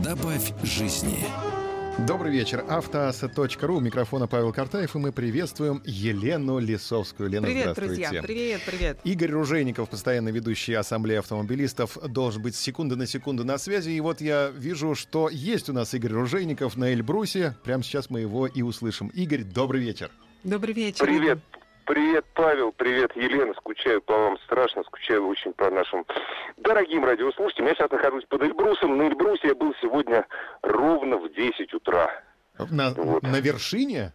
Добавь жизни. Добрый вечер. Автоаса.ру. У микрофона Павел Картаев, и мы приветствуем Елену Лисовскую. Лена, Привет, здравствуйте. друзья. Привет, привет. Игорь Ружейников, постоянно ведущий Ассамблеи автомобилистов, должен быть с секунды на секунду на связи. И вот я вижу, что есть у нас Игорь Ружейников на Эльбрусе. Прямо сейчас мы его и услышим. Игорь, добрый вечер. Добрый вечер. Привет, привет, Павел, привет, Елена. Скучаю по вам страшно, скучаю очень по нашим дорогим радиослушателям. Я сейчас нахожусь под Эльбрусом. На Эльбрусе я был сегодня ровно в 10 утра. На, Вот. на вершине?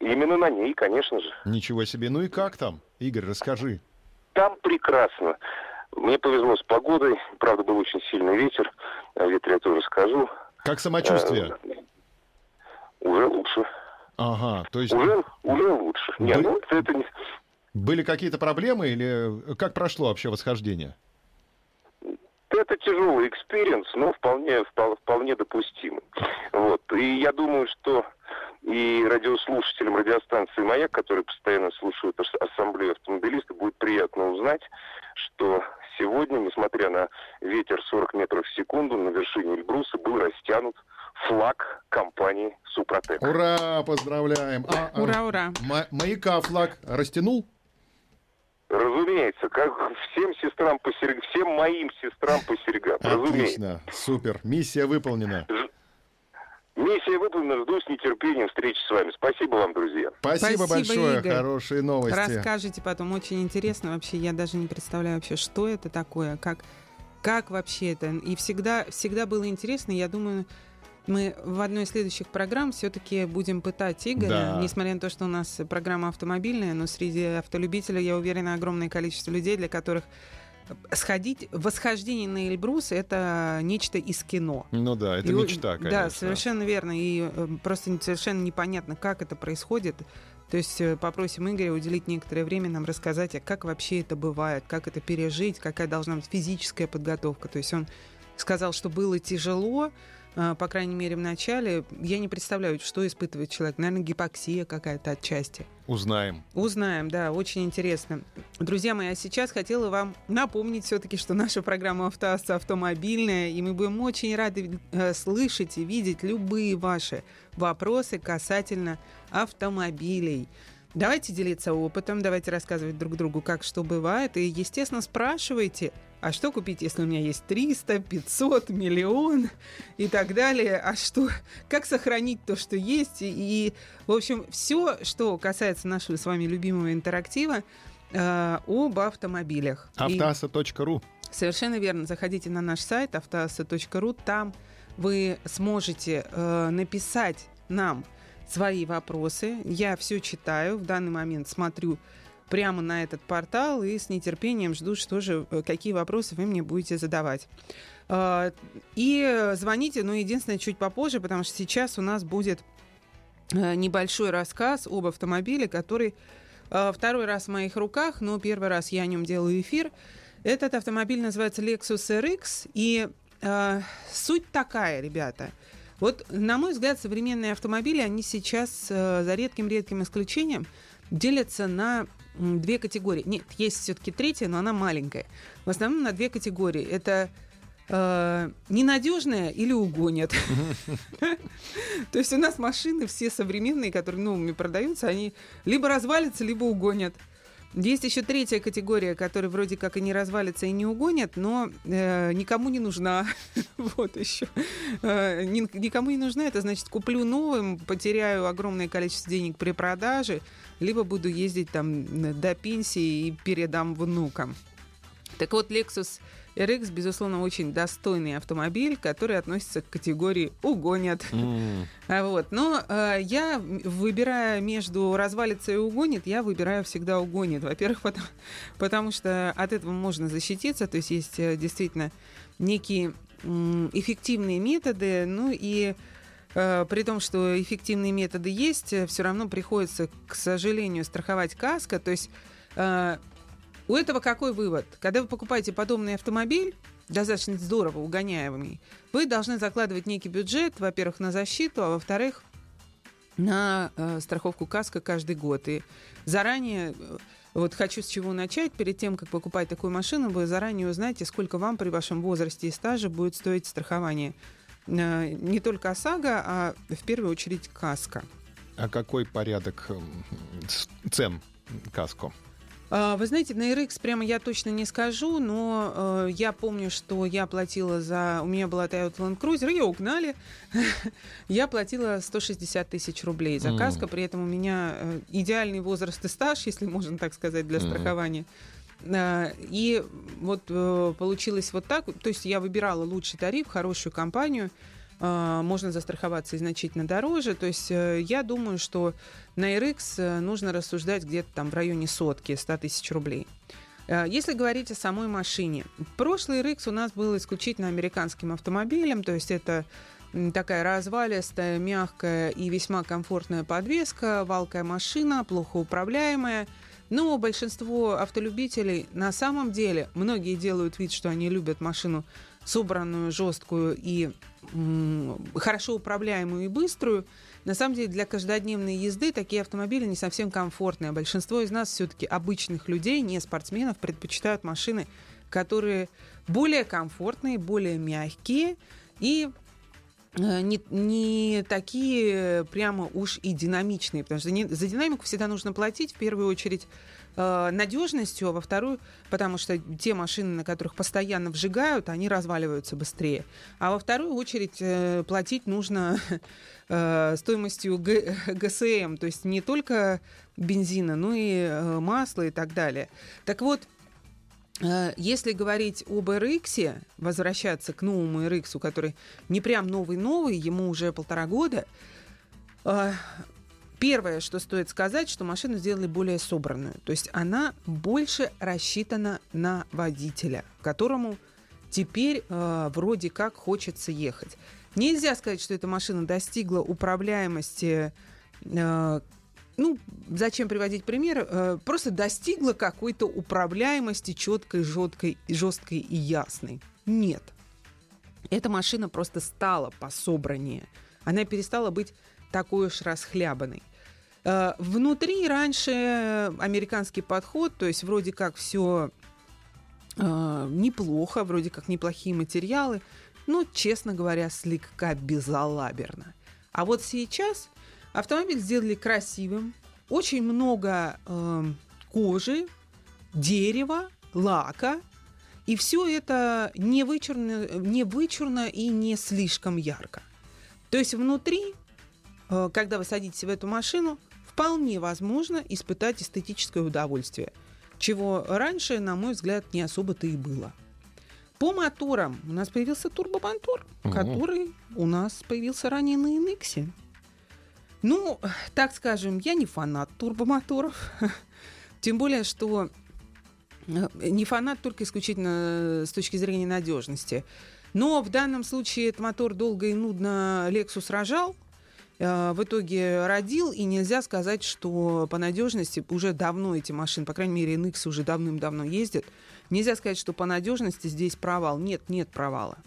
Именно на ней, конечно же. Ничего себе. Ну и как там? Игорь, расскажи. Там прекрасно. Мне повезло с погодой. Правда, был очень сильный ветер. О ветре я тоже скажу. Как самочувствие? Э, Уже лучше. Ага, то есть Уже, уже лучше. Нет, Вы- ну, это не... были какие-то проблемы или как прошло вообще восхождение? Это тяжелый experience, но вполне, впол- вполне допустимый. Вот. И я думаю, что и радиослушателям радиостанции «Маяк», которые постоянно слушают ас- ассамблею автомобилистов, будет приятно узнать, что сегодня, несмотря на ветер 40 метров в секунду, на вершине Эльбруса был растянут флаг компании «Супротек». Ура, поздравляем. А, а, Ура, ура. ма- маяка флаг растянул? Разумеется, как всем сестрам по серьгам, всем моим сестрам по серьгам. Разумеется. Отлично, супер. Миссия выполнена. Миссия выполнена, жду с нетерпением встречи с вами. Спасибо вам, друзья. Спасибо, Спасибо, большое, Игорь. хорошие новости. Расскажите потом, очень интересно вообще. Я даже не представляю вообще, что это такое, как, как вообще это. И всегда, всегда было интересно. Я думаю, мы в одной из следующих программ все-таки будем пытать Игоря, Да. несмотря на то, что у нас программа автомобильная, но среди автолюбителей, я уверена, огромное количество людей, для которых сходить, восхождение на Эльбрус — это нечто из кино. Ну да, это И мечта, конечно. Да, совершенно верно. И э, просто совершенно непонятно, как это происходит. То есть э, попросим Игоря уделить некоторое время нам рассказать, а как вообще это бывает, как это пережить, какая должна быть физическая подготовка. То есть он сказал, что было тяжело, по крайней мере, в начале. Я не представляю, что испытывает человек. Наверное, гипоксия какая-то отчасти. Узнаем. Узнаем, да, очень интересно. Друзья мои, а сейчас хотела вам напомнить все-таки, что наша программа «Автоасса» автомобильная, и мы будем очень рады э, слышать и видеть любые ваши вопросы касательно автомобилей. Давайте делиться опытом, давайте рассказывать друг другу, как что бывает. И, естественно, спрашивайте, а что купить, если у меня есть 300, 500, миллион и так далее? А что, как сохранить то, что есть? И, и, в общем, все, что касается нашего с вами любимого интерактива э, об автомобилях. Автоаса.ру. Совершенно верно. Заходите на наш сайт автоаса.ру. Там вы сможете э, написать нам свои вопросы. Я все читаю. В данный момент смотрю прямо на этот портал и с нетерпением жду, что же, э, какие вопросы вы мне будете задавать. Э, И звоните, но единственное, чуть попозже, потому что сейчас у нас будет э, небольшой рассказ об автомобиле, который э, второй раз в моих руках, но первый раз я о нем делаю эфир. Этот автомобиль называется Lexus RX, и суть такая, ребята. Вот, на мой взгляд, современные автомобили, они сейчас, э, за редким-редким исключением, делятся на две категории. Нет, есть все-таки третья, но она маленькая. В основном на две категории. Это э, ненадежная или угонят. То есть у нас машины все современные, которые новыми продаются, они либо развалятся, либо угонят. Есть еще третья категория, которая вроде как и не развалится, и не угонят, но э, никому не нужна. вот еще. Э, ни- никому не нужна, это значит, куплю новым, потеряю огромное количество денег при продаже, либо буду ездить там до пенсии и передам внукам. Так вот, Lexus RX, безусловно, очень достойный автомобиль, который относится к категории «угонят». А Вот. Но э, я, выбирая между развалится и угонит, я выбираю всегда угонит. Во-первых, потому, потому что от этого можно защититься. То есть есть э, действительно некие эффективные методы, ну и э, при том, что эффективные методы есть, все равно приходится, к сожалению, страховать каска. То есть у этого какой вывод? Когда вы покупаете подобный автомобиль, достаточно здорово угоняемый, вы должны закладывать некий бюджет, во-первых, на защиту, а во-вторых, на э, страховку каска каждый год. И заранее, э, вот хочу с чего начать, перед тем, как покупать такую машину, вы заранее узнаете, сколько вам при вашем возрасте и стаже будет стоить страхование. Э, не только ОСАГО, а в первую очередь каска. А какой порядок цен каско? А, вы знаете, на RX прямо я точно не скажу, но э, я помню, что я платила за... У меня была Toyota Land Cruiser, ее угнали. я платила 160 тысяч рублей за каско, при этом у меня э, идеальный возраст и стаж, если можно так сказать, для страхования. Э, и вот э, получилось вот так. То есть я выбирала лучший тариф, хорошую компанию. А, можно застраховаться и значительно дороже. То есть э, я думаю, что на RX э, нужно рассуждать где-то там в районе сотки, 100 тысяч рублей. Э, если говорить о самой машине, прошлый RX у нас был исключительно американским автомобилем, то есть это такая развалистая, мягкая и весьма комфортная подвеска, валкая машина, плохо управляемая. Но большинство автолюбителей на самом деле, многие делают вид, что они любят машину собранную, жесткую и хорошо управляемую и быструю. На самом деле для каждодневной езды такие автомобили не совсем комфортные. Большинство из нас все-таки обычных людей, не спортсменов, предпочитают машины, которые более комфортные, более мягкие и э, не, не такие прямо уж и динамичные, потому что не, за динамику всегда нужно платить в первую очередь э, надежностью, а во вторую, потому что те машины, на которых постоянно вжигают, они разваливаются быстрее. А во вторую очередь э, платить нужно э, стоимостью ГСМ, то есть не только бензина, но и масла и так далее. Так вот, если говорить об RX, возвращаться к новому RX, который не прям новый-новый, ему уже полтора года, Первое, что стоит сказать, что машину сделали более собранную. То есть она больше рассчитана на водителя, которому теперь э, вроде как хочется ехать. Нельзя сказать, что эта машина достигла управляемости. Э, ну, зачем приводить пример? Э, просто достигла какой-то управляемости четкой, жесткой, жесткой и ясной. Нет. Эта машина просто стала пособраннее. Она перестала быть такой уж расхлябанный. Э, внутри раньше американский подход, то есть вроде как все э, неплохо, вроде как неплохие материалы, но, честно говоря, слегка безалаберно. А вот сейчас автомобиль сделали красивым, очень много э, кожи, дерева, лака, и все это не вычурно, не вычурно и не слишком ярко. То есть внутри когда вы садитесь в эту машину, вполне возможно испытать эстетическое удовольствие, чего раньше, на мой взгляд, не особо-то и было. По моторам у нас появился турбомотор, угу. который у нас появился ранее на Инексе. Ну, так скажем, я не фанат турбомоторов. Тем более, что э, не фанат только исключительно с точки зрения надежности. Но в данном случае этот мотор долго и нудно Lexus рожал, Э, в итоге родил, и нельзя сказать, что по надежности уже давно эти машины, по крайней мере, NX уже давным-давно ездят, нельзя сказать, что по надежности здесь провал. Нет, нет провала.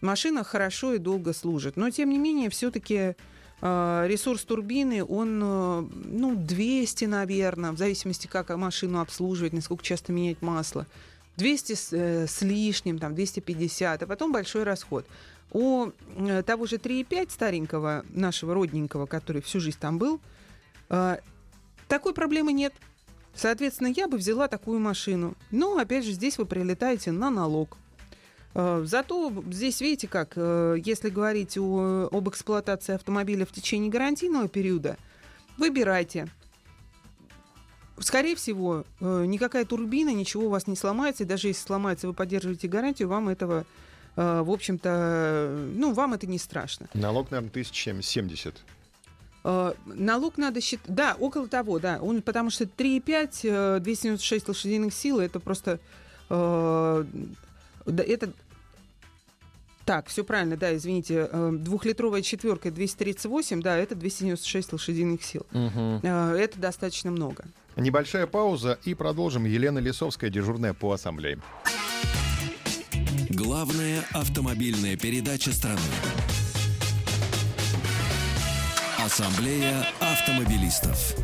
Машина хорошо и долго служит, но тем не менее все-таки э, ресурс турбины, он, э, ну, 200, наверное, в зависимости, как машину обслуживать, насколько часто менять масло. 200 с, с лишним, там, 250, а потом большой расход. У э, того же 3,5 старенького, нашего родненького, который всю жизнь там был, э, такой проблемы нет. Соответственно, я бы взяла такую машину. Но, опять же, здесь вы прилетаете на налог. Э, зато здесь, видите как, если говорить о, об эксплуатации автомобиля в течение гарантийного периода, выбирайте. Скорее всего, никакая турбина, ничего у вас не сломается, и даже если сломается, вы поддерживаете гарантию, вам этого в общем-то, ну, вам это не страшно. Налог, наверное, 1070. Uh, налог надо считать... Да, около того, да. Он, потому что 3,5, 296 э, лошадиных сил, это просто... Это Так, все правильно, да, извините. Э, двухлитровая четверка 238, да, это 296 лошадиных сил. Э, Это достаточно много. Небольшая пауза и продолжим. Елена Лисовская, дежурная по ассамблее. Главная автомобильная передача страны. Ассамблея автомобилистов.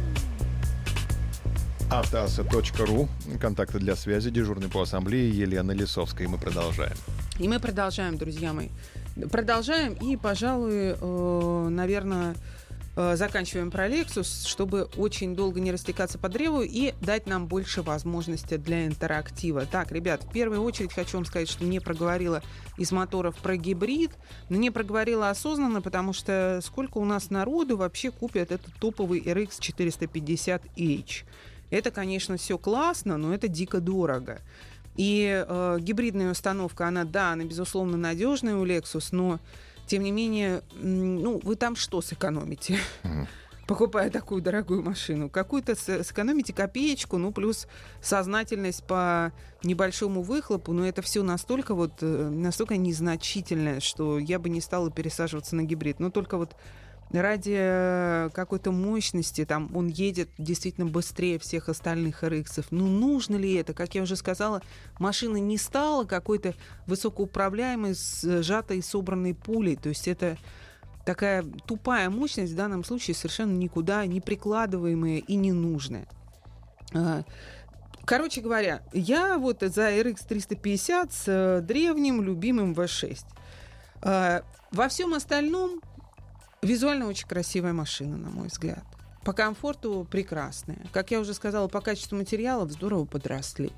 Автоаса.ру. Контакты для связи. Дежурный по ассамблее Елена Лисовская. И мы продолжаем. И мы продолжаем, друзья мои. Продолжаем и, пожалуй, наверное, заканчиваем про Lexus, чтобы очень долго не растекаться по древу и дать нам больше возможностей для интерактива. Так, ребят, в первую очередь хочу вам сказать, что не проговорила из моторов про гибрид, но не проговорила осознанно, потому что сколько у нас народу вообще купят этот топовый RX 450H. Это, конечно, все классно, но это дико дорого. И э, гибридная установка, она, да, она, безусловно, надежная у Lexus, но, тем не менее, ну, вы там что сэкономите? Покупая такую дорогую машину. Какую-то сэкономите копеечку, ну, плюс сознательность по небольшому выхлопу, но это все настолько вот, э, настолько незначительное, что я бы не стала пересаживаться на гибрид. Но только вот ради э, какой-то мощности, там, он едет действительно быстрее всех остальных RX. Ну, нужно ли это? Как я уже сказала, машина не стала какой-то высокоуправляемой, сжатой, собранной пулей. То есть это такая тупая мощность в данном случае совершенно никуда не прикладываемая и не нужная. А, Короче говоря, я вот за RX 350 с э, древним любимым V6. А, Во всем остальном визуально очень красивая машина, на мой взгляд. По комфорту прекрасная. Как я уже сказала, по качеству материалов здорово подросли.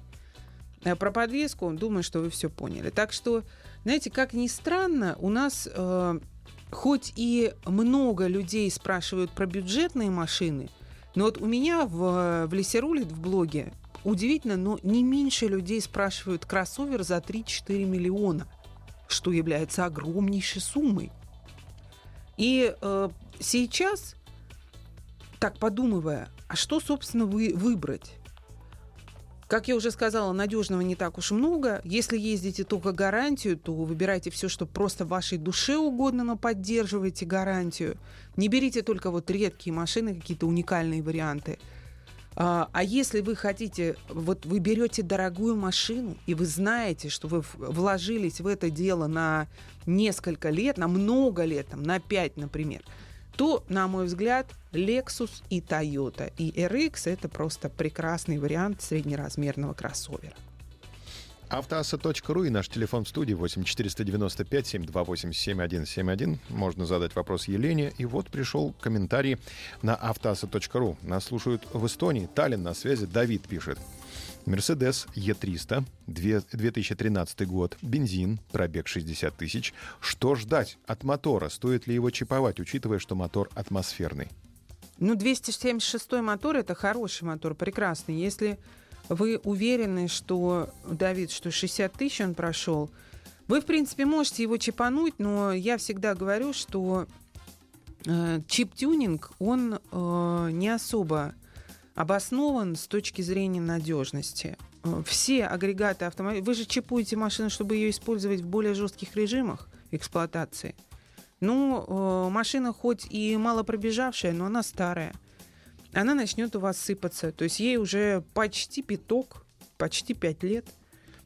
А Про подвеску, думаю, что вы все поняли. Так что, знаете, как ни странно, у нас э, хоть и много людей спрашивают про бюджетные машины, но вот у меня в, в Лесерулит в блоге удивительно, но не меньше людей спрашивают кроссовер за 3-4 миллиона, что является огромнейшей суммой. И э, сейчас, так подумывая, а что, собственно, вы выбрать? Как я уже сказала, надежного не так уж много. Если ездите только гарантию, то выбирайте все, что просто вашей душе угодно, но поддерживайте гарантию. Не берите только вот редкие машины, какие-то уникальные варианты. А, а если вы хотите, вот вы берете дорогую машину, и вы знаете, что вы вложились в это дело на несколько лет, на много лет, там, на 5, например, то, на мой взгляд, Lexus и Toyota. И RX это просто прекрасный вариант среднеразмерного кроссовера. Автоаса.ру и наш телефон в студии 8 495 728 7171. Можно задать вопрос Елене. И вот пришел комментарий на автоаса.ру. Нас слушают в Эстонии. Таллин на связи. Давид пишет. Мерседес Е300, две- 2013 год, бензин, пробег 60 тысяч. Что ждать от мотора? Стоит ли его чиповать, учитывая, что мотор атмосферный? Ну, 276 мотор это хороший мотор, прекрасный. Если вы уверены, что, Давид, что 60 тысяч он прошел, вы, в принципе, можете его чипануть, но я всегда говорю, что э, чип-тюнинг, он э, не особо обоснован с точки зрения надежности. Э, Все агрегаты автомобиля... Вы же чипуете машину, чтобы ее использовать в более жестких режимах эксплуатации. Ну, э, машина хоть и мало пробежавшая, но она старая. Она начнет у вас сыпаться. То есть ей уже почти пяток, почти пять лет.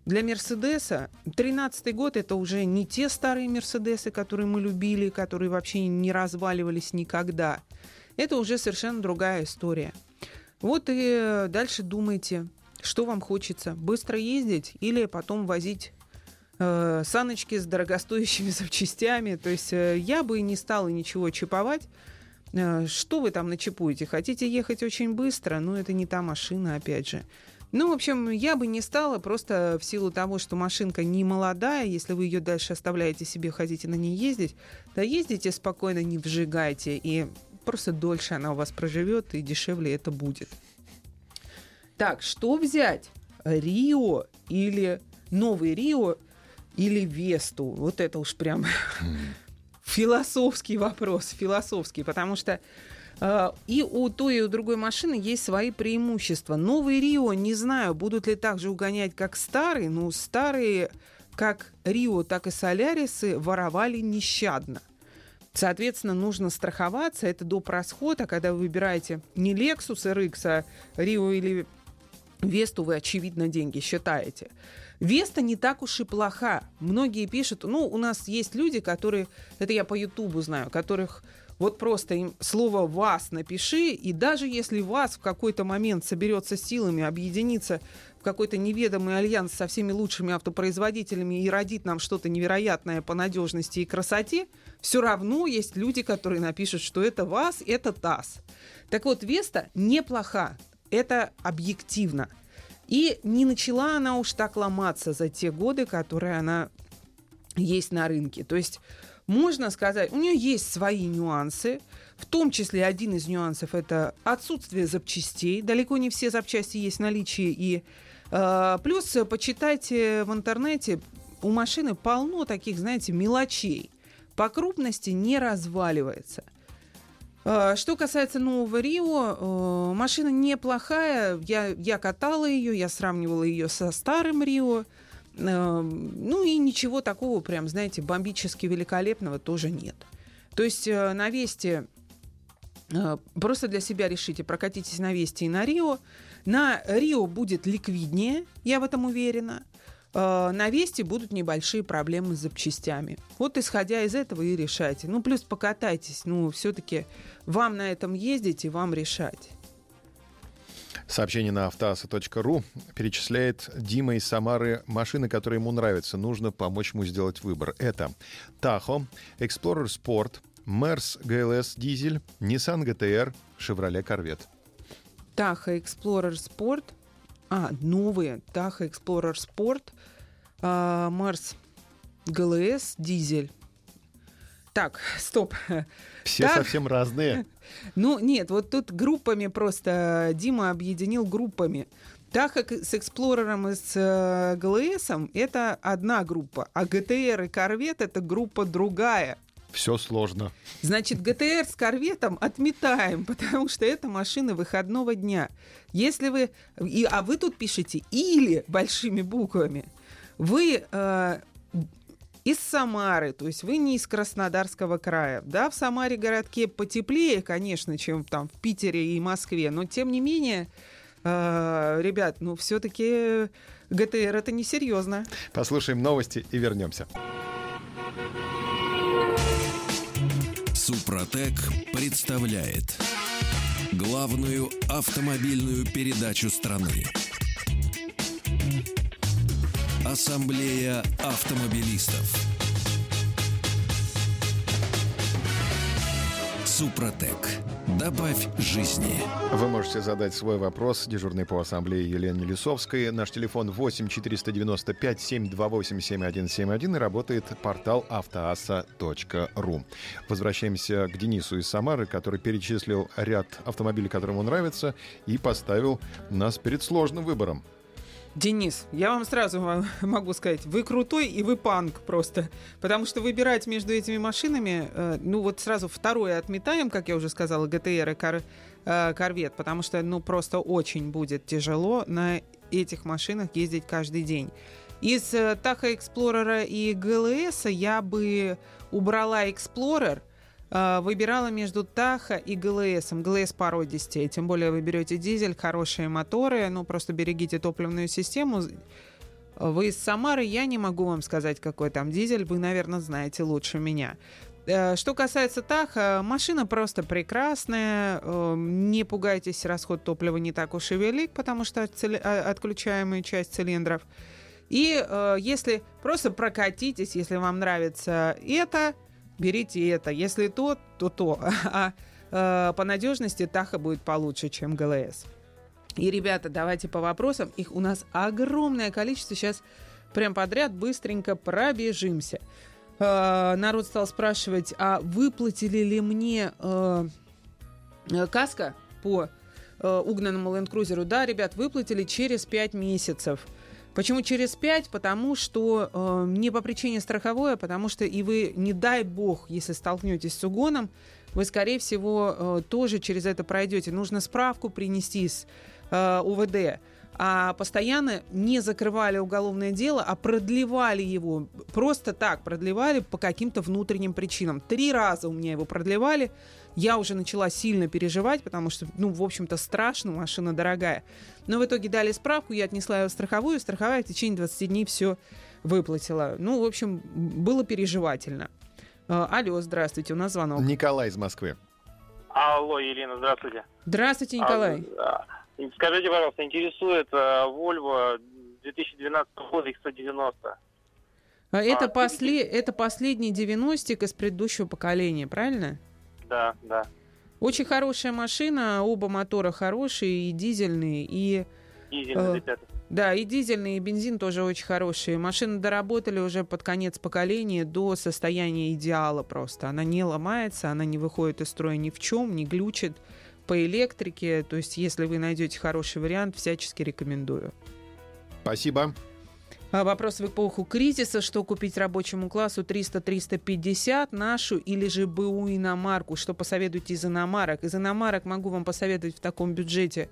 Для Мерседеса 13 год это уже не те старые Мерседесы, которые мы любили, которые вообще не разваливались никогда. Это уже совершенно другая история. Вот и э, дальше думайте, что вам хочется. Быстро ездить или потом возить э, саночки с дорогостоящими запчастями. То есть э, я бы не стала ничего чиповать. Э, Что вы там начипуете? Хотите ехать очень быстро? Ну, это не та машина, опять же. Ну, в общем, я бы не стала просто в силу того, что машинка не молодая, если вы ее дальше оставляете себе, хотите на ней ездить, да ездите спокойно, не вжигайте, и просто дольше она у вас проживет, и дешевле это будет. Так, что взять? Рио или новый Рио или Весту? Вот это уж прям философский вопрос, философский, потому что э, и у той, и у другой машины есть свои преимущества. Новый Рио, не знаю, будут ли так же угонять, как старый, но старые как Рио, так и Солярисы воровали нещадно. Соответственно, нужно страховаться. Это доп. расход. А когда вы выбираете не Lexus RX, а Рио или Весту, вы, очевидно, деньги считаете. Веста не так уж и плоха. Многие пишут, ну, у нас есть люди, которые, это я по Ютубу знаю, которых вот просто им слово «вас» напиши, и даже если вас в какой-то момент соберется силами, объединиться в какой-то неведомый альянс со всеми лучшими автопроизводителями и родит нам что-то невероятное по надежности и красоте, все равно есть люди, которые напишут, что это вас, это ТАСС. Так вот, Веста неплоха, это объективно. И не начала она уж так ломаться за те годы, которые она есть на рынке. То есть можно сказать, у нее есть свои нюансы, в том числе один из нюансов это отсутствие запчастей. Далеко не все запчасти есть в наличии. И э, плюс почитайте в интернете, у машины полно таких, знаете, мелочей. По крупности не разваливается. Э, что касается нового Рио, э, машина неплохая. Я, я катала ее, я сравнивала ее со старым Рио. Эм, ну и ничего такого прям, знаете, бомбически великолепного тоже нет. То есть э, на Весте э, просто для себя решите, прокатитесь на Весте и на Рио. На Рио будет ликвиднее, я в этом уверена. Э, на Весте будут небольшие проблемы с запчастями. Вот исходя из этого и решайте. Ну, плюс покатайтесь. Ну, все-таки вам на этом ездить и вам решать. Сообщение на автоаса.ру перечисляет Дима из Самары машины, которые ему нравятся. Нужно помочь ему сделать выбор. Это Tahoe, Explorer Sport, Mercedes GLS дизель, Nissan GTR, Chevrolet Corvette. Tahoe Explorer Sport. А, новые. Tahoe Explorer Sport, а, Mars GLS дизель. Так, стоп. Все так. совсем разные. Ну, нет, вот тут группами просто Дима объединил группами. Так как с Эксплорером и с э, ГЛС это одна группа, а ГТР и Корвет это группа другая. Все сложно. Значит, ГТР с корветом отметаем, потому что это машина выходного дня. Если вы... И, а вы тут пишете «или» большими буквами. Вы э, из Самары, то есть вы не из Краснодарского края. Да, в Самаре городке потеплее, конечно, чем там в Питере и Москве, но тем не менее, э, ребят, ну все-таки ГТР это несерьезно. Послушаем новости и вернемся. Супротек представляет главную автомобильную передачу страны. Ассамблея автомобилистов. Супротек. Добавь жизни. Вы можете задать свой вопрос дежурной по ассамблее Елене Лисовской. Наш телефон 8 495 728 7171 и работает портал автоаса.ру. Возвращаемся к Денису из Самары, который перечислил ряд автомобилей, которые ему нравятся, и поставил нас перед сложным выбором. Денис, я вам сразу могу сказать, вы крутой и вы панк просто. Потому что выбирать между этими машинами, э, ну вот сразу второе отметаем, как я уже сказала, ГТР и Кор, э, Корвет, потому что ну просто очень будет тяжело на этих машинах ездить каждый день. Из э, Таха Эксплорера и ГЛС я бы убрала Эксплорер, выбирала между Таха и ГЛС. ГЛС породистее, тем более вы берете дизель, хорошие моторы, ну просто берегите топливную систему. Вы из Самары, я не могу вам сказать, какой там дизель, вы, наверное, знаете лучше меня. Э, что касается Таха, машина просто прекрасная. Э, не пугайтесь, расход топлива не так уж и велик, потому что а, отключаемая часть цилиндров. И э, если просто прокатитесь, если вам нравится это, берите это. Если то, то то. А э, по надежности Таха будет получше, чем ГЛС. И, ребята, давайте по вопросам. Их у нас огромное количество. Сейчас прям подряд быстренько пробежимся. Э, народ стал спрашивать, а выплатили ли мне э, э каска по э, угнанному Cruiser? Да, ребят, выплатили через 5 месяцев. Почему через 5? Потому что э, не по причине страховой, а потому что и вы, не дай бог, если столкнетесь с угоном, вы, скорее всего, э, тоже через это пройдете. Нужно справку принести с э, УВД. а постоянно не закрывали уголовное дело, а продлевали его. Просто так продлевали по каким-то внутренним причинам. Три раза у меня его продлевали. Я уже начала сильно переживать, потому что, ну, в общем-то, страшно, машина дорогая. Но в итоге дали справку, я отнесла ее в страховую, страховая в течение 20 дней все выплатила. Ну, в общем, было переживательно. А, алло, здравствуйте, у нас звонок. Николай из Москвы. Алло, Елена, здравствуйте. Здравствуйте, Николай. А, скажите, пожалуйста, интересует а, Volvo 2012 года X190. Это, а, после, это последний 90 из предыдущего поколения, правильно? Да, да. Очень хорошая машина, оба мотора хорошие, и дизельные, и... Дизельный, э, да, и дизельный, и бензин тоже очень хорошие. Машины доработали уже под конец поколения до состояния идеала просто. Она не ломается, она не выходит из строя ни в чем, не глючит по электрике. То есть, если вы найдете хороший вариант, всячески рекомендую. Спасибо. А вопрос в эпоху кризиса, что купить рабочему классу 300-350, нашу или же БУ иномарку, что посоветуете из иномарок? Из иномарок могу вам посоветовать в таком бюджете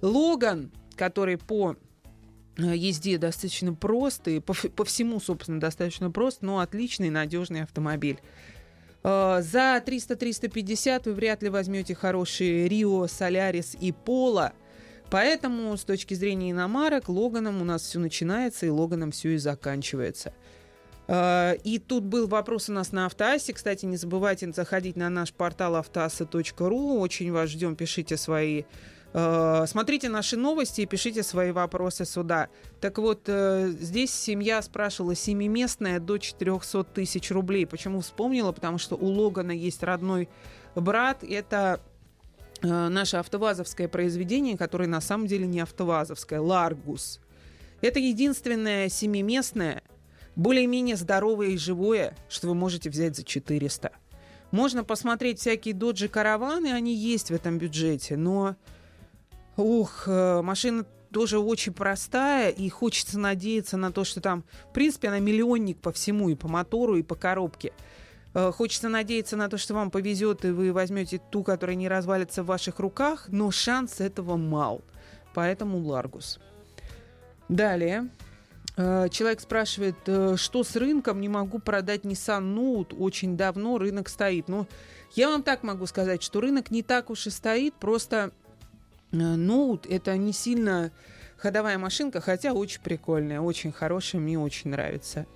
Логан, который по Э, езде достаточно простый, по, по всему, собственно, достаточно прост, но отличный, надежный автомобиль. Э, за 300-350 вы вряд ли возьмете хорошие Рио, Солярис и Пола. Поэтому с точки зрения иномарок Логаном у нас все начинается и Логаном все и заканчивается. Э, и тут был вопрос у нас на Автоасе. Кстати, не забывайте заходить на наш портал автоаса.ру. Очень вас ждем, пишите свои Э, смотрите наши новости и пишите свои вопросы сюда. Так вот, э, здесь семья спрашивала семиместная до 400 тысяч рублей. Почему вспомнила? Потому что у Логана есть родной брат. Это наше автовазовское произведение, которое на самом деле не автовазовское, Ларгус. Это единственное семиместное, более-менее здоровое и живое, что вы можете взять за 400. Можно посмотреть всякие доджи караваны, они есть в этом бюджете, но Ух, э, машина тоже очень простая, и хочется надеяться на то, что там, в принципе, она миллионник по всему, и по мотору, и по коробке. Э, хочется надеяться на то, что вам повезет, и вы возьмете ту, которая не развалится в ваших руках, но шанс этого мал. Поэтому Ларгус. Далее. Э, человек спрашивает, что с рынком, не могу продать Nissan Note, очень давно рынок стоит. Ну, я вам так могу сказать, что рынок не так уж и стоит, просто ну, это не сильно ходовая машинка, хотя очень прикольная, очень хорошая, мне очень нравится.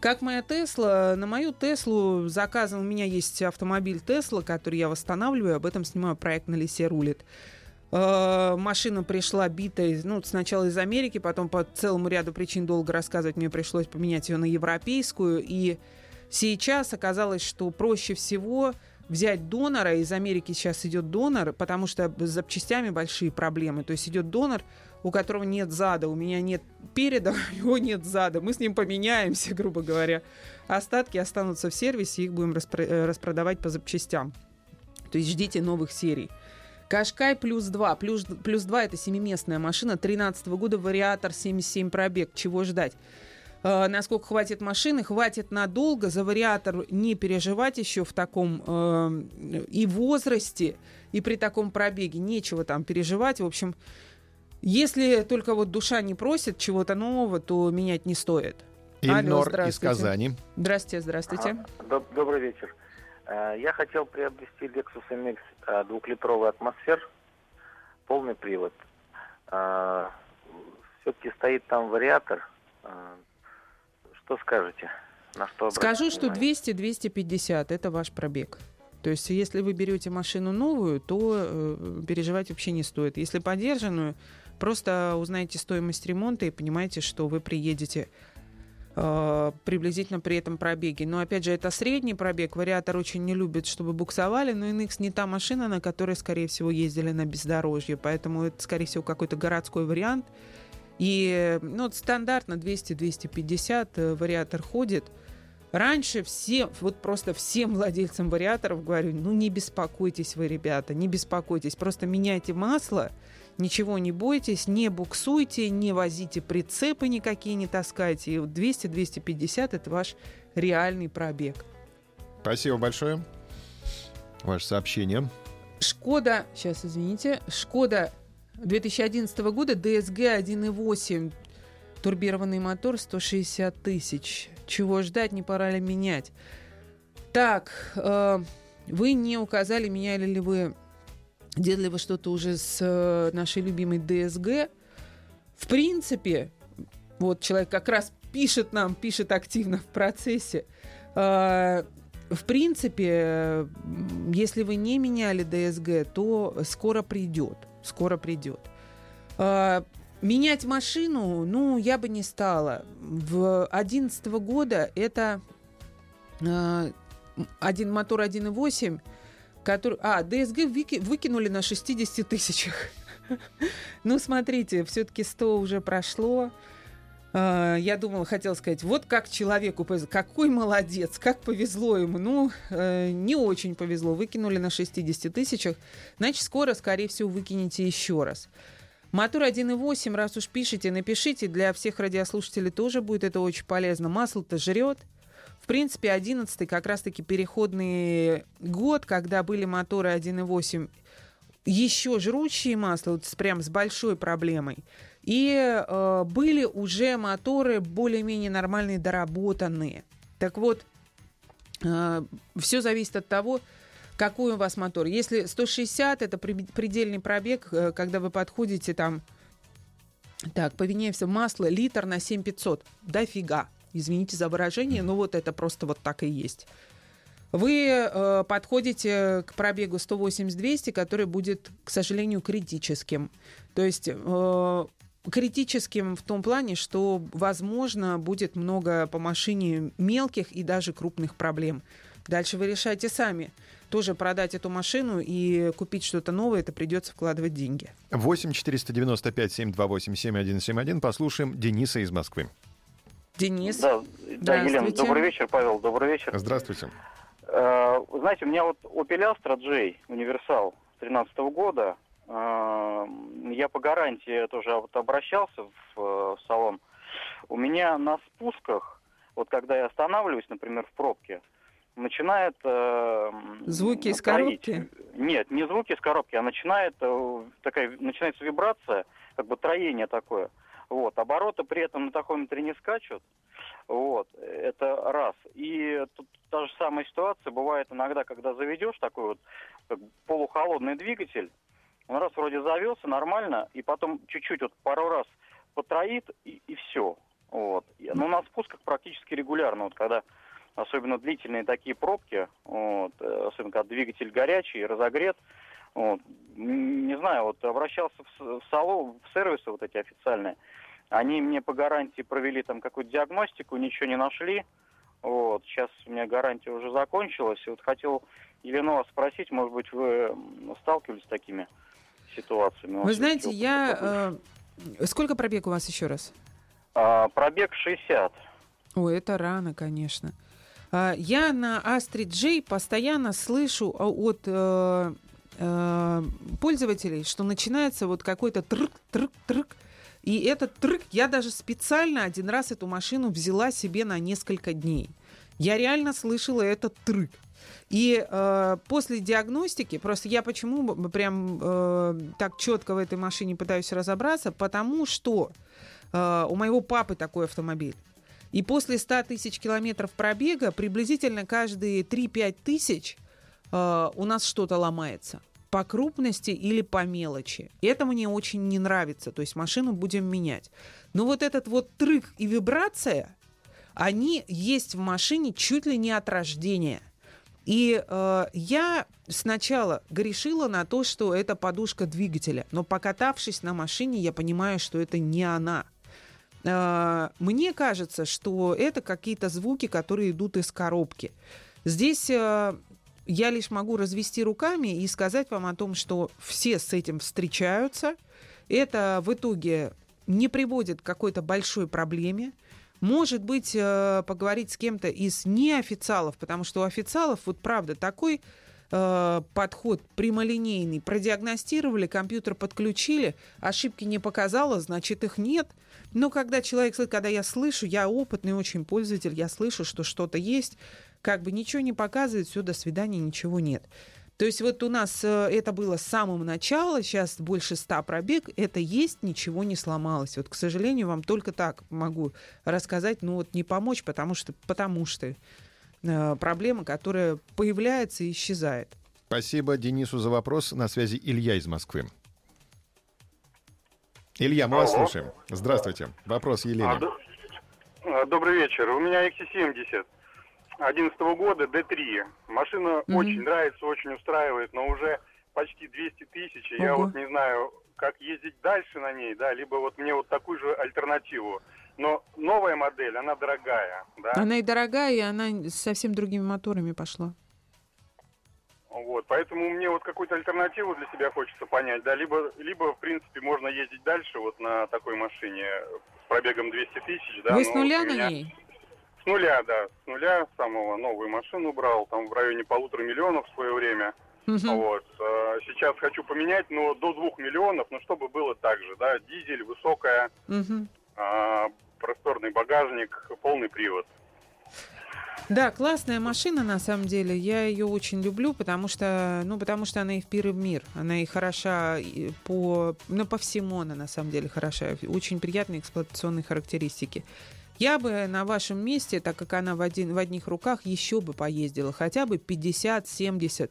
Как моя Тесла, на мою Теслу заказан, у меня есть автомобиль Тесла, который я восстанавливаю, об этом снимаю проект на лесе рулит. Э, машина пришла битая, ну, сначала из Америки, потом по целому ряду причин долго рассказывать, мне пришлось поменять ее на европейскую, и сейчас оказалось, что проще всего взять донора, из Америки сейчас идет донор, потому что с запчастями большие проблемы. То есть идет донор, у которого нет зада, у меня нет переда, у него нет зада. Мы с ним поменяемся, грубо говоря. Остатки останутся в сервисе, их будем распро- э, распродавать по запчастям. То есть ждите новых серий. Кашкай плюс 2. Плюс, плюс 2 это семиместная машина 13 года, вариатор 77 пробег. Чего ждать? э, насколько хватит машины, хватит надолго, за вариатор не переживать еще в таком э, и возрасте, и при таком пробеге. Нечего там переживать. В общем, если только вот душа не просит чего-то нового, то менять не стоит. Ильнор Алло, из Казани. Здравствуйте, здравствуйте. А, добрый вечер. Э, я хотел приобрести Lexus MX э, двухлитровый атмосфер, полный привод. Э, Все-таки стоит там вариатор, что скажете? На что Скажу, что 200-250 это ваш пробег. То есть, если вы берете машину новую, то э, переживать вообще не стоит. Если подержанную, просто узнаете стоимость ремонта и понимаете, что вы приедете э, приблизительно при этом пробеге. Но опять же, это средний пробег. Вариатор очень не любит, чтобы буксовали, но NX не та машина, на которой, скорее всего, ездили на бездорожье. Поэтому это, скорее всего, какой-то городской вариант. И ну, стандартно 200-250 э, вариатор ходит. Раньше все, вот просто всем владельцам вариаторов говорю, ну не беспокойтесь вы, ребята, не беспокойтесь, просто меняйте масло, ничего не бойтесь, не буксуйте, не возите прицепы никакие, не таскайте. И 200-250 это ваш реальный пробег. Спасибо большое. Ваше сообщение. Шкода, сейчас извините, Шкода 2011 года DSG 1.8 турбированный мотор 160 тысяч. Чего ждать, не пора ли менять? Так, э, вы не указали, меняли ли вы, делали вы что-то уже с э, нашей любимой DSG. В принципе, вот человек как раз пишет нам, пишет активно в процессе. Э, в принципе, если вы не меняли ДСГ, то скоро придет. Скоро придет. Менять машину, ну, я бы не стала. В 2011 года это э, один мотор 1.8, который... А, ДСГ выкинули на 60 тысячах. Ну, смотрите, все-таки 100 уже прошло. А, я думала, хотела сказать, вот как человеку повезло, какой молодец, как повезло ему. Ну, э, не очень повезло, выкинули на 60 тысячах, значит, скоро, скорее всего, выкинете еще раз. Мотор 1.8, раз уж пишите, напишите, для всех радиослушателей тоже будет это очень полезно. Масло-то жрет. В принципе, 11 как раз-таки переходный год, когда были моторы 1.8 еще жрущие масло, вот прям с большой проблемой. И э, были уже моторы более-менее нормальные, доработанные. Так вот, э, все зависит от того, какой у вас мотор. Если 160 это предельный пробег, э, когда вы подходите там, так, по вине все масло, литр на 7500. Дофига. Извините за выражение, но вот это просто вот так и есть. Вы э, подходите к пробегу 180-200, который будет, к сожалению, критическим. То есть э, критическим в том плане, что, возможно, будет много по машине мелких и даже крупных проблем. Дальше вы решайте сами. Тоже продать эту машину и купить что-то новое, это придется вкладывать деньги. 8 495 728 7171. Послушаем Дениса из Москвы. Денис. Да, да Елена, добрый вечер. Павел, добрый вечер. Здравствуйте. Э, знаете, у меня вот Opel Astra J, универсал 2013 года. Э, я по гарантии тоже вот обращался в, э, в салон. У меня на спусках, вот когда я останавливаюсь, например, в пробке, начинает... Э, звуки из коробки? Нет, не звуки из коробки, а начинает э, такая, начинается вибрация, как бы троение такое. Вот. Обороты при этом на тахометре не скачут. Вот. Это раз. И тут та же самая ситуация бывает иногда, когда заведешь такой вот как полухолодный двигатель, он раз вроде завелся нормально, и потом чуть-чуть вот пару раз потроит, и, и все. Вот. Но на спусках практически регулярно, вот когда особенно длительные такие пробки, вот, э, особенно когда двигатель горячий, разогрет, вот, не знаю, вот обращался в, в салон, в сервисы вот эти официальные, они мне по гарантии провели там какую-то диагностику, ничего не нашли, вот, сейчас у меня гарантия уже закончилась, и вот хотел Елену вас спросить, может быть, вы сталкивались с такими ситуациями? Вы знаете, я... Э, сколько пробег у вас еще раз? А, пробег 60. Ой, это рано, конечно. А, я на Astrid J постоянно слышу а, от э, э, пользователей, что начинается вот какой-то трк-трк-трк. И этот трк, я даже специально один раз эту машину взяла себе на несколько дней. Я реально слышала этот трк. И э, после диагностики, просто я почему прям э, так четко в этой машине пытаюсь разобраться, потому что э, у моего папы такой автомобиль. И после 100 тысяч километров пробега приблизительно каждые 3-5 тысяч э, у нас что-то ломается по крупности или по мелочи. Это мне очень не нравится. То есть машину будем менять. Но вот этот вот трык и вибрация, они есть в машине чуть ли не от рождения. И э, я сначала грешила на то, что это подушка двигателя, но покатавшись на машине, я понимаю, что это не она. Э, мне кажется, что это какие-то звуки, которые идут из коробки. Здесь э, я лишь могу развести руками и сказать вам о том, что все с этим встречаются. Это в итоге не приводит к какой-то большой проблеме. Может быть, э, поговорить с кем-то из неофициалов, потому что у официалов, вот правда, такой э, подход прямолинейный. Продиагностировали, компьютер подключили, ошибки не показало, значит, их нет. Но когда человек, когда я слышу, я опытный очень пользователь, я слышу, что что-то есть, как бы ничего не показывает, все, до свидания, ничего нет. То есть вот у нас э, это было с самого начала, сейчас больше ста пробег, это есть, ничего не сломалось. Вот, к сожалению, вам только так могу рассказать, ну вот не помочь, потому что, потому что проблема, которая появляется и исчезает. Спасибо Денису за вопрос. На связи Илья из Москвы. Илья, мы вас Алло. слушаем. Здравствуйте. Вопрос Елене. А, д- а, Добрый вечер. У меня XC70 11 года, D3. Машина Мгм. очень нравится, очень устраивает, но уже почти 200 тысяч. Я вот не знаю, как ездить дальше на ней, да, либо вот мне вот такую же альтернативу. Но новая модель, она дорогая, да. Она и дорогая, и она с совсем другими моторами пошла. Вот, поэтому мне вот какую-то альтернативу для себя хочется понять, да, либо, либо в принципе можно ездить дальше вот на такой машине с пробегом 200 тысяч, да. Вы с нуля у на меня- ней? С нуля, да, с нуля самого новую машину брал, там в районе полутора миллионов в свое время. Мгм. Вот. э, Сейчас хочу поменять, но до двух миллионов, но чтобы было так же, да, дизель, высокая, а, просторный багажник, полный привод. Да, классная машина, на самом деле. Я ее очень люблю, потому что, ну, потому что она и в пир мир. Она и хороша по, ну, по всему она, на самом деле, хороша. Очень приятные эксплуатационные характеристики. Я бы на вашем месте, так как она в, один, в одних руках, еще бы поездила. Хотя бы 50-70.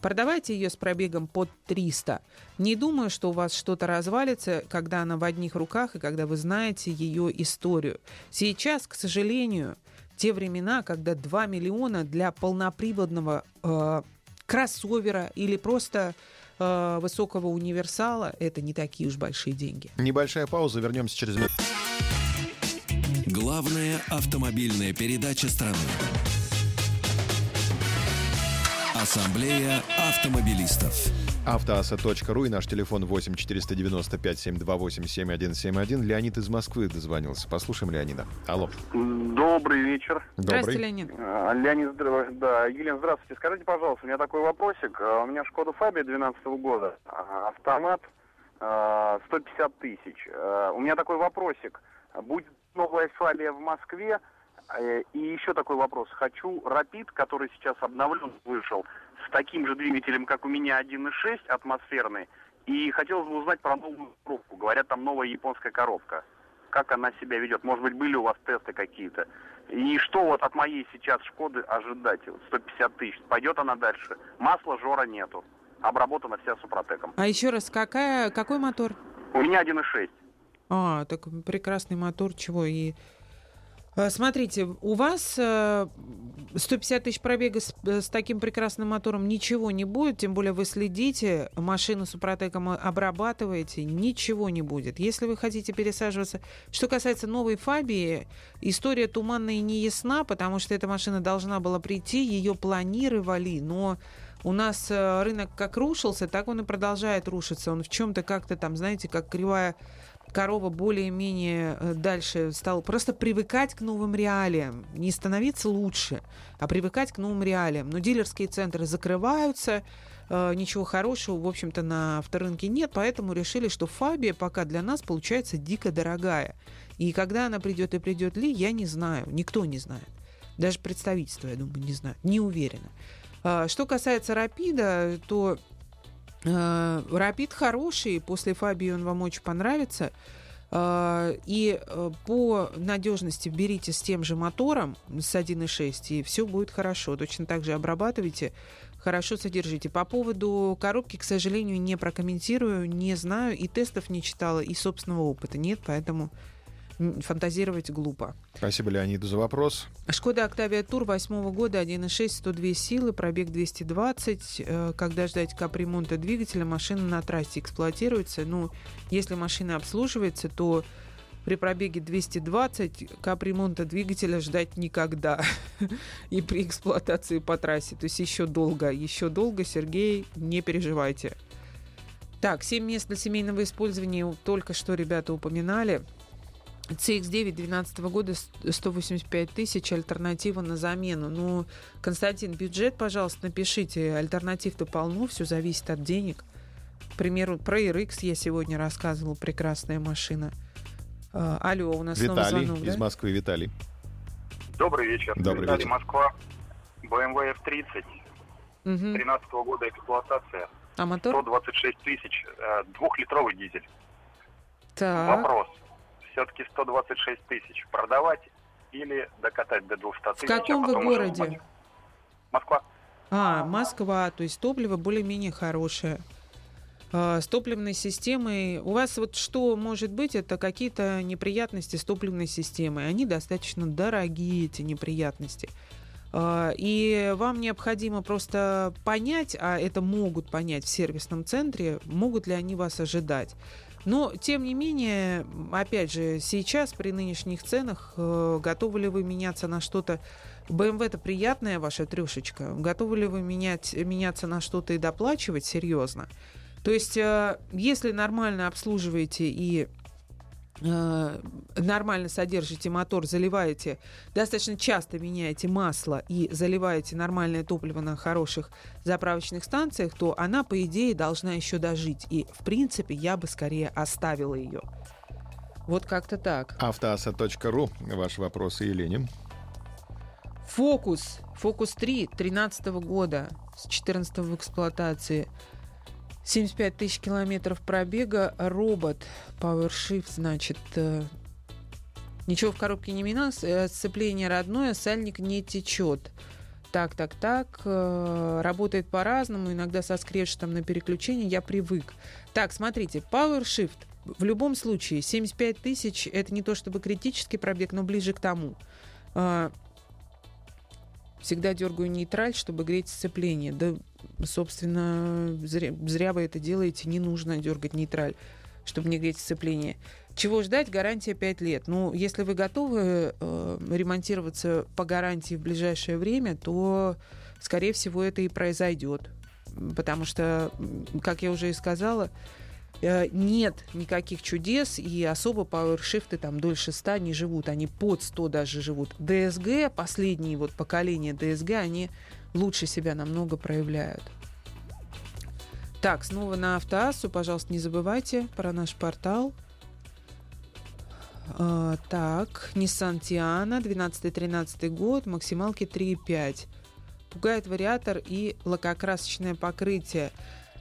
Продавайте ее с пробегом под 300. Не думаю, что у вас что-то развалится, когда она в одних руках и когда вы знаете ее историю. Сейчас, к сожалению, те времена, когда 2 миллиона для полноприводного э, кроссовера или просто э, высокого универсала, это не такие уж большие деньги. Небольшая пауза, вернемся через минуту. Главная автомобильная передача страны. Ассамблея автомобилистов. Автоаса.ру и наш телефон 8 495 728 7171. Леонид из Москвы дозвонился. Послушаем Леонида. Алло. Добрый вечер. Здравствуйте, Добрый. Леонид. А, Леонид, да, Елена, здравствуйте. Скажите, пожалуйста, у меня такой вопросик. А, У меня Шкода Фабия 2012 года, а, автомат, а, 150 тысяч. У меня такой вопросик. Будет новая Фабия в Москве? Э, И еще такой вопрос. Хочу Рапид, который сейчас обновлен, вышел, с таким же двигателем, как у меня 1.6 атмосферный. И хотелось бы узнать про новую коробку. Говорят, там новая японская коробка. Как она себя ведет? Может быть, были у вас тесты какие-то? И что вот от моей сейчас Шкоды ожидать? Вот 150 тысяч. Пойдет она дальше? Масла жора нету. Обработана вся супротеком. А еще раз, какая, какой мотор? У меня 1.6. А, так прекрасный мотор, чего и... А, Смотрите, у вас э, 150 тысяч пробега с, э, с таким прекрасным мотором ничего не будет, тем более вы следите, машину с Супротеком обрабатываете, ничего не будет. Если вы хотите пересаживаться... Что касается новой Фабии, история туманная и неясна, потому что эта машина должна была прийти, ее планировали, но у нас э, рынок как рушился, так он и продолжает рушиться. Он в чем-то как-то там, знаете, как кривая корова более-менее э, дальше стал просто привыкать к новым реалиям, не становиться лучше, а привыкать к новым реалиям. Но дилерские центры закрываются, э, ничего хорошего, в общем-то, на авторынке нет, поэтому решили, что Фабия пока для нас получается дико дорогая. И когда она придет и придет ли, я не знаю, никто не знает. Даже представительство, я думаю, не знаю, не уверена. А, Что касается Рапида, то Рапид хороший, после Фабии он вам очень понравится. А, И э, по надежности берите с тем же мотором, с 1.6, и все будет хорошо. Точно так же обрабатывайте, хорошо содержите. По поводу коробки, к сожалению, не прокомментирую, не знаю, и тестов не читала, и собственного опыта нет, поэтому фантазировать глупо. Спасибо Леониду за вопрос. Шкода Октавия Тур 8 года 1.6, 102 силы, пробег 220. Э, Когда ждать капремонта двигателя, машина на трассе эксплуатируется. Ну, если машина обслуживается, то при пробеге 220 капремонта двигателя ждать никогда. И при эксплуатации по трассе. То есть еще долго, еще долго, Сергей, не переживайте. Так, 7 мест для семейного использования только что ребята упоминали. CX-9 2012 года с- 185 тысяч, альтернатива на замену. Ну, Константин, бюджет, пожалуйста, напишите. Альтернатив-то полно, все зависит от денег. К примеру, про RX я сегодня рассказывала, прекрасная машина. А, алло, у нас снова Виталий звонок, из да? Москвы. Виталий. Добрый вечер. Добрый Виталий, вечер. Москва. BMW F30. Мгм. 13 года эксплуатация. А мотор? 126 тысяч. э, Двухлитровый дизель. Так. Вопрос. Все-таки 126 тысяч продавать или докатать до 200 тысяч? каком а вы потом уже городе? в Москве? Москва. А, Москва, то есть топливо более-менее хорошее. А, С топливной системой у вас вот что может быть, это какие-то неприятности с топливной системой. Они достаточно дорогие, эти неприятности. А, И вам необходимо просто понять, а это могут понять в сервисном центре, могут ли они вас ожидать. Но, тем не менее, опять же, сейчас при нынешних ценах э, готовы ли вы меняться на что-то BMW это приятная ваша трешечка. Готовы ли вы менять, меняться на что-то и доплачивать серьезно? То есть, э, если нормально обслуживаете и нормально содержите мотор, заливаете, достаточно часто меняете масло и заливаете нормальное топливо на хороших заправочных станциях, то она, по идее, должна еще дожить. И, в принципе, я бы скорее оставила ее. Вот как-то так. Автоаса.ру. Ваши вопросы Елене. Фокус. Фокус 3 13 года. С 14 в эксплуатации. 75 тысяч километров пробега. Робот. PowerShift, значит. э, Ничего в коробке не менялось. э, Сцепление родное, сальник не течет. Так, так, так. э, Работает по-разному. Иногда со скрежетом на переключение. Я привык. Так, смотрите. PowerShift. В любом случае, 75 тысяч это не то чтобы критический пробег, но ближе к тому. Всегда дергаю нейтраль, чтобы греть сцепление. Да, собственно, зря, зря вы это делаете. Не нужно дергать нейтраль, чтобы не греть сцепление. Чего ждать? Гарантия 5 лет. Ну, если вы готовы э, ремонтироваться по гарантии в ближайшее время, то, скорее всего, это и произойдет. Потому что, как я уже и сказала, э, нет никаких чудес, и особо PowerShift там дольше 100 не живут, они под 100 даже живут. DSG, последние вот поколения DSG, они лучше себя намного проявляют. Так, снова на Автоассу, пожалуйста, не забывайте про наш портал. А, так, Nissan Tiana, 12-13 год, максималки 3,5. Пугает вариатор и лакокрасочное покрытие.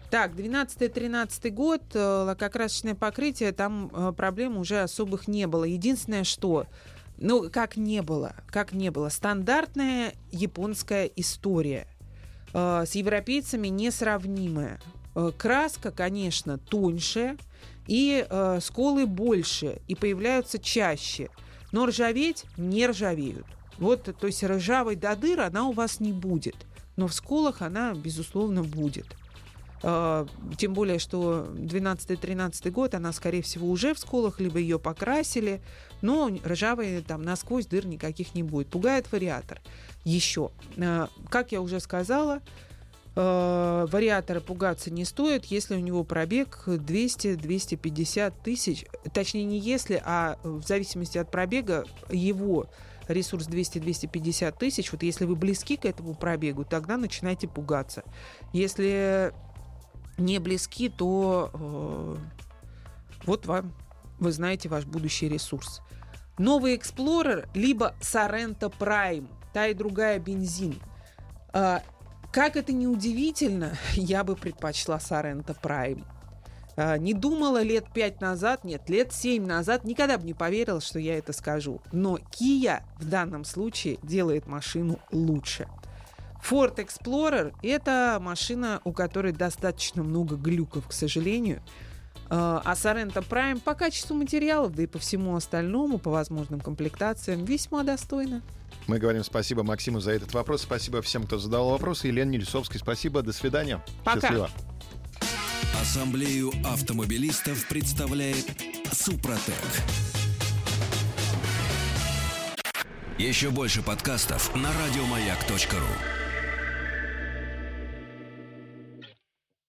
Так, 12-13 год, э, лакокрасочное покрытие, там э, проблем уже особых не было. Единственное, что, ну, как не было, как не было, стандартная японская история. Э, с европейцами несравнимая. Э, краска, конечно, тоньше, и э, сколы больше, и появляются чаще. Но ржаветь не ржавеют. Вот, то есть ржавой до дыр она у вас не будет. Но в сколах она, безусловно, будет. Э, Тем более, что 12-13 год, она, скорее всего, уже в сколах, либо ее покрасили, но ржавой там насквозь дыр никаких не будет. Пугает вариатор. Еще, э, как я уже сказала, э, вариатора пугаться не стоит, если у него пробег 200-250 тысяч. Точнее, не если, а в зависимости от пробега его ресурс 200-250 тысяч. Вот если вы близки к этому пробегу, тогда начинайте пугаться. Если не близки, то э, вот вам, вы знаете, ваш будущий ресурс. Новый Explorer, либо Sorento Prime, та и другая бензин. А, как это не удивительно, я бы предпочла Sorento Prime. А, Не думала лет пять назад, нет, лет семь назад, никогда бы не поверила, что я это скажу. Но Kia в данном случае делает машину лучше. Ford Explorer – это машина, у которой достаточно много глюков, к сожалению. А а Sorento Prime по качеству материалов, да и по всему остальному, по возможным комплектациям, весьма достойна. Мы говорим спасибо Максиму за этот вопрос. Спасибо всем, кто задал вопросы. Елене Нельцовской спасибо. До свидания. Пока. Счастливо. Ассамблею автомобилистов представляет Супротек. Еще больше подкастов на радиомаяк.ру.